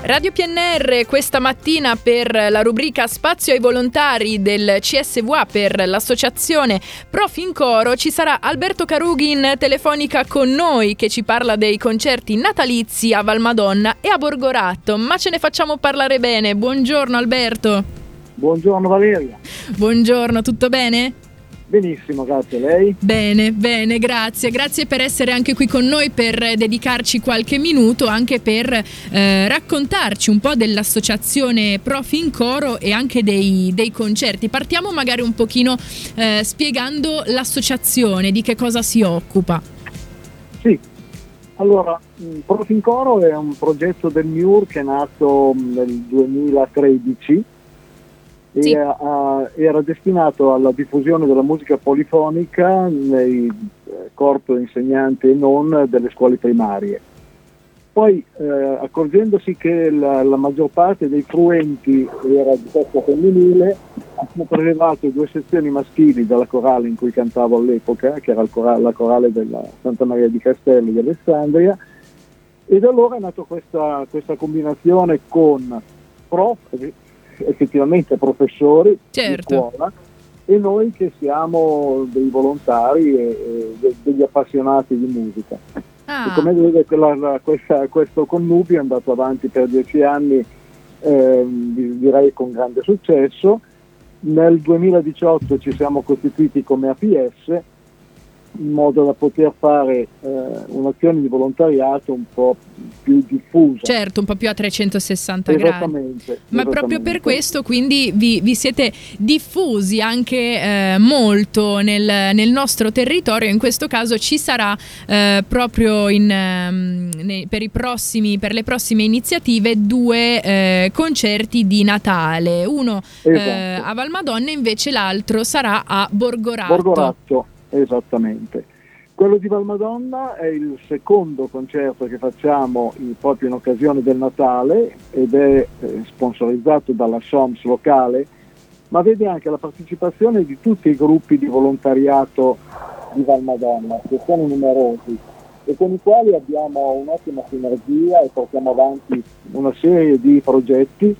Radio PNR questa mattina per la rubrica Spazio ai volontari del CSVA per l'associazione Prof in Coro ci sarà Alberto Carughi in telefonica con noi che ci parla dei concerti natalizi a Valmadonna e a Borgoratto, ma ce ne facciamo parlare bene. Buongiorno Alberto. Buongiorno Valeria. Buongiorno, tutto bene? Benissimo, grazie a lei. Bene, bene, grazie. Grazie per essere anche qui con noi, per dedicarci qualche minuto, anche per eh, raccontarci un po' dell'associazione Profi in Coro e anche dei, dei concerti. Partiamo magari un pochino eh, spiegando l'associazione, di che cosa si occupa. Sì, allora, Profi in Coro è un progetto del MIUR che è nato nel 2013 sì. e, uh, era destinato alla diffusione della musica polifonica nei eh, corpo insegnanti e non delle scuole primarie. Poi eh, accorgendosi che la, la, maggior parte dei fruenti era di sesso femminile, hanno prelevato due sezioni maschili dalla corale in cui cantavo all'epoca, che era corale, la corale della Santa Maria di Castello di Alessandria, e da allora è nata questa, questa combinazione con prof, effettivamente professori certo. di scuola e noi che siamo dei volontari e, e degli appassionati di musica. Ah. come vede quella, questa, questo connubio è andato avanti per dieci anni, eh, direi con grande successo. Nel 2018 ci siamo costituiti come APS in modo da poter fare eh, un'azione di volontariato un po' più diffusa. Certo, un po' più a 360 gradi. Ma proprio per questo quindi vi, vi siete diffusi anche eh, molto nel, nel, nostro territorio, in questo caso ci sarà eh, proprio in, ehm, nei, per, prossimi, per, le prossime iniziative due eh, concerti di Natale, uno eh, esatto. a Valmadonna invece l'altro sarà a Borgoratto. Borgoratto Esattamente. Quello di Valmadonna è il secondo concerto che facciamo in, proprio in occasione del Natale ed è eh, sponsorizzato dalla SOMS locale, ma vede anche la partecipazione di tutti i gruppi di volontariato di Valmadonna, che sono numerosi e con i quali abbiamo un'ottima sinergia e portiamo avanti una serie di progetti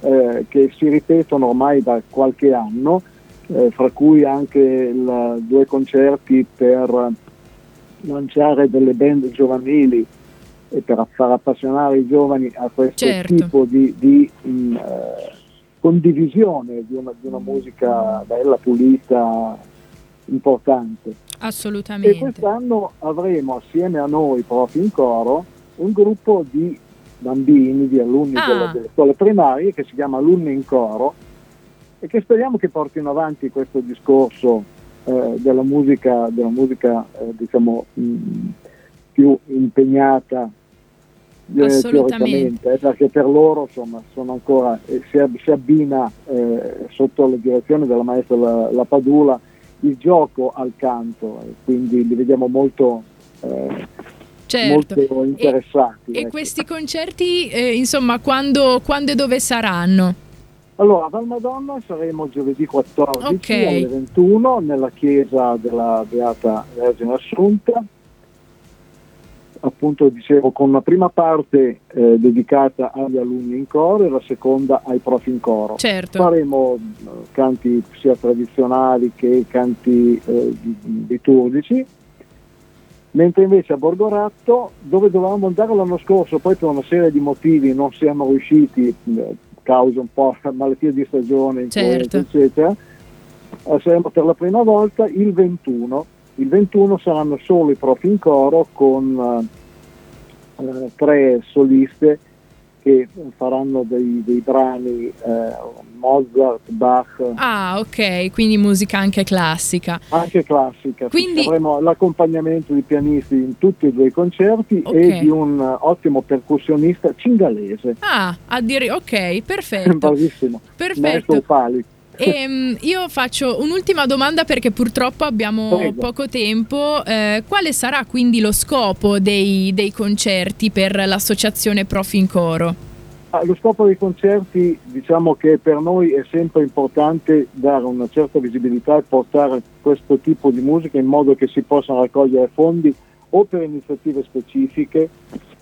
eh, che si ripetono ormai da qualche anno eh, fra cui anche il, due concerti per lanciare delle band giovanili e per far appassionare i giovani a questo certo. tipo di, di mh, mm, eh, condivisione di una, di una, musica bella, pulita, importante. Assolutamente. E quest'anno avremo assieme a noi, proprio in coro, un gruppo di bambini, di alunni ah. delle, delle scuole primarie che si chiama Alunni in Coro, e che speriamo che portino avanti questo discorso eh, della musica, della musica eh, diciamo, mh, più impegnata eh, teoricamente, eh, perché per loro insomma, sono ancora, eh, si, si, abbina eh, sotto la direzione della maestra La, la Padula il gioco al canto, quindi li vediamo molto certo. molto interessati. E, ecco. e questi concerti, eh, insomma, quando, quando, e dove saranno? Allora, a Valmadonna saremo giovedì 14 okay. alle 21 nella chiesa della Beata Vergine Assunta, appunto dicevo con una prima parte eh, dedicata agli alunni in coro e la seconda ai profi in coro. Certo. Faremo eh, canti sia tradizionali che canti eh, liturgici. Mentre invece a Borgoratto, dove dovevamo andare l'anno scorso, poi per una serie di motivi non siamo riusciti, eh, causa un po' malattie di stagione, certo. eccetera, eh, saremo per la prima volta il 21. Il 21 saranno solo i profi in coro con eh, eh tre soliste che faranno dei, dei brani eh, Mozart, Bach. Ah, ok, quindi musica anche classica. Anche classica. Quindi avremo l'accompagnamento di pianisti in tutti e due i concerti okay. e di un ottimo percussionista cingalese. Ah, a dire ok, perfetto. Bravissimo. Perfetto. Pali. E, um, io faccio un'ultima domanda perché purtroppo abbiamo Prego. poco tempo. Eh, quale sarà quindi lo scopo dei, dei concerti per l'associazione Profi in Coro? Ah, lo scopo dei concerti diciamo che per noi è sempre importante dare una certa visibilità e portare questo tipo di musica in modo che si possano raccogliere fondi o per iniziative specifiche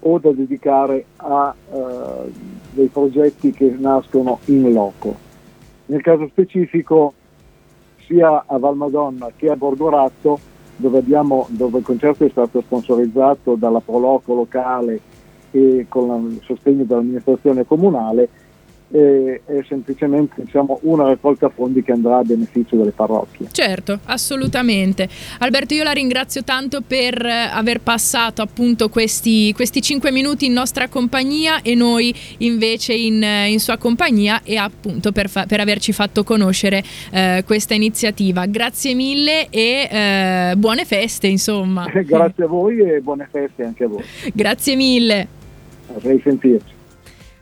o da dedicare a uh, dei progetti che nascono in loco. Nel caso specifico sia a Valmadonna che a Borgoratto dove, abbiamo, dove il concerto è stato sponsorizzato dalla Proloco locale e con il sostegno dell'amministrazione comunale, è, è semplicemente diciamo, una raccolta fondi che andrà a beneficio delle parrocchie. Certo, assolutamente. Alberto, io la ringrazio tanto per eh, aver passato appunto questi, questi 5 minuti in nostra compagnia e noi invece in, eh, in sua compagnia e appunto per, fa- per averci fatto conoscere eh, questa iniziativa. Grazie mille e eh, buone feste, insomma. Grazie a voi e buone feste anche a voi. Grazie mille. A risentirci.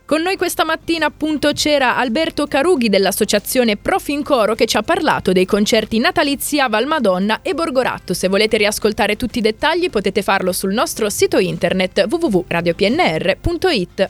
Con noi questa mattina appunto c'era Alberto Carughi dell'associazione Profincoro che ci ha parlato dei concerti natalizi a Valmadonna e Borgoratto. Se volete riascoltare tutti i dettagli potete farlo sul nostro sito internet www.radiopnr.it.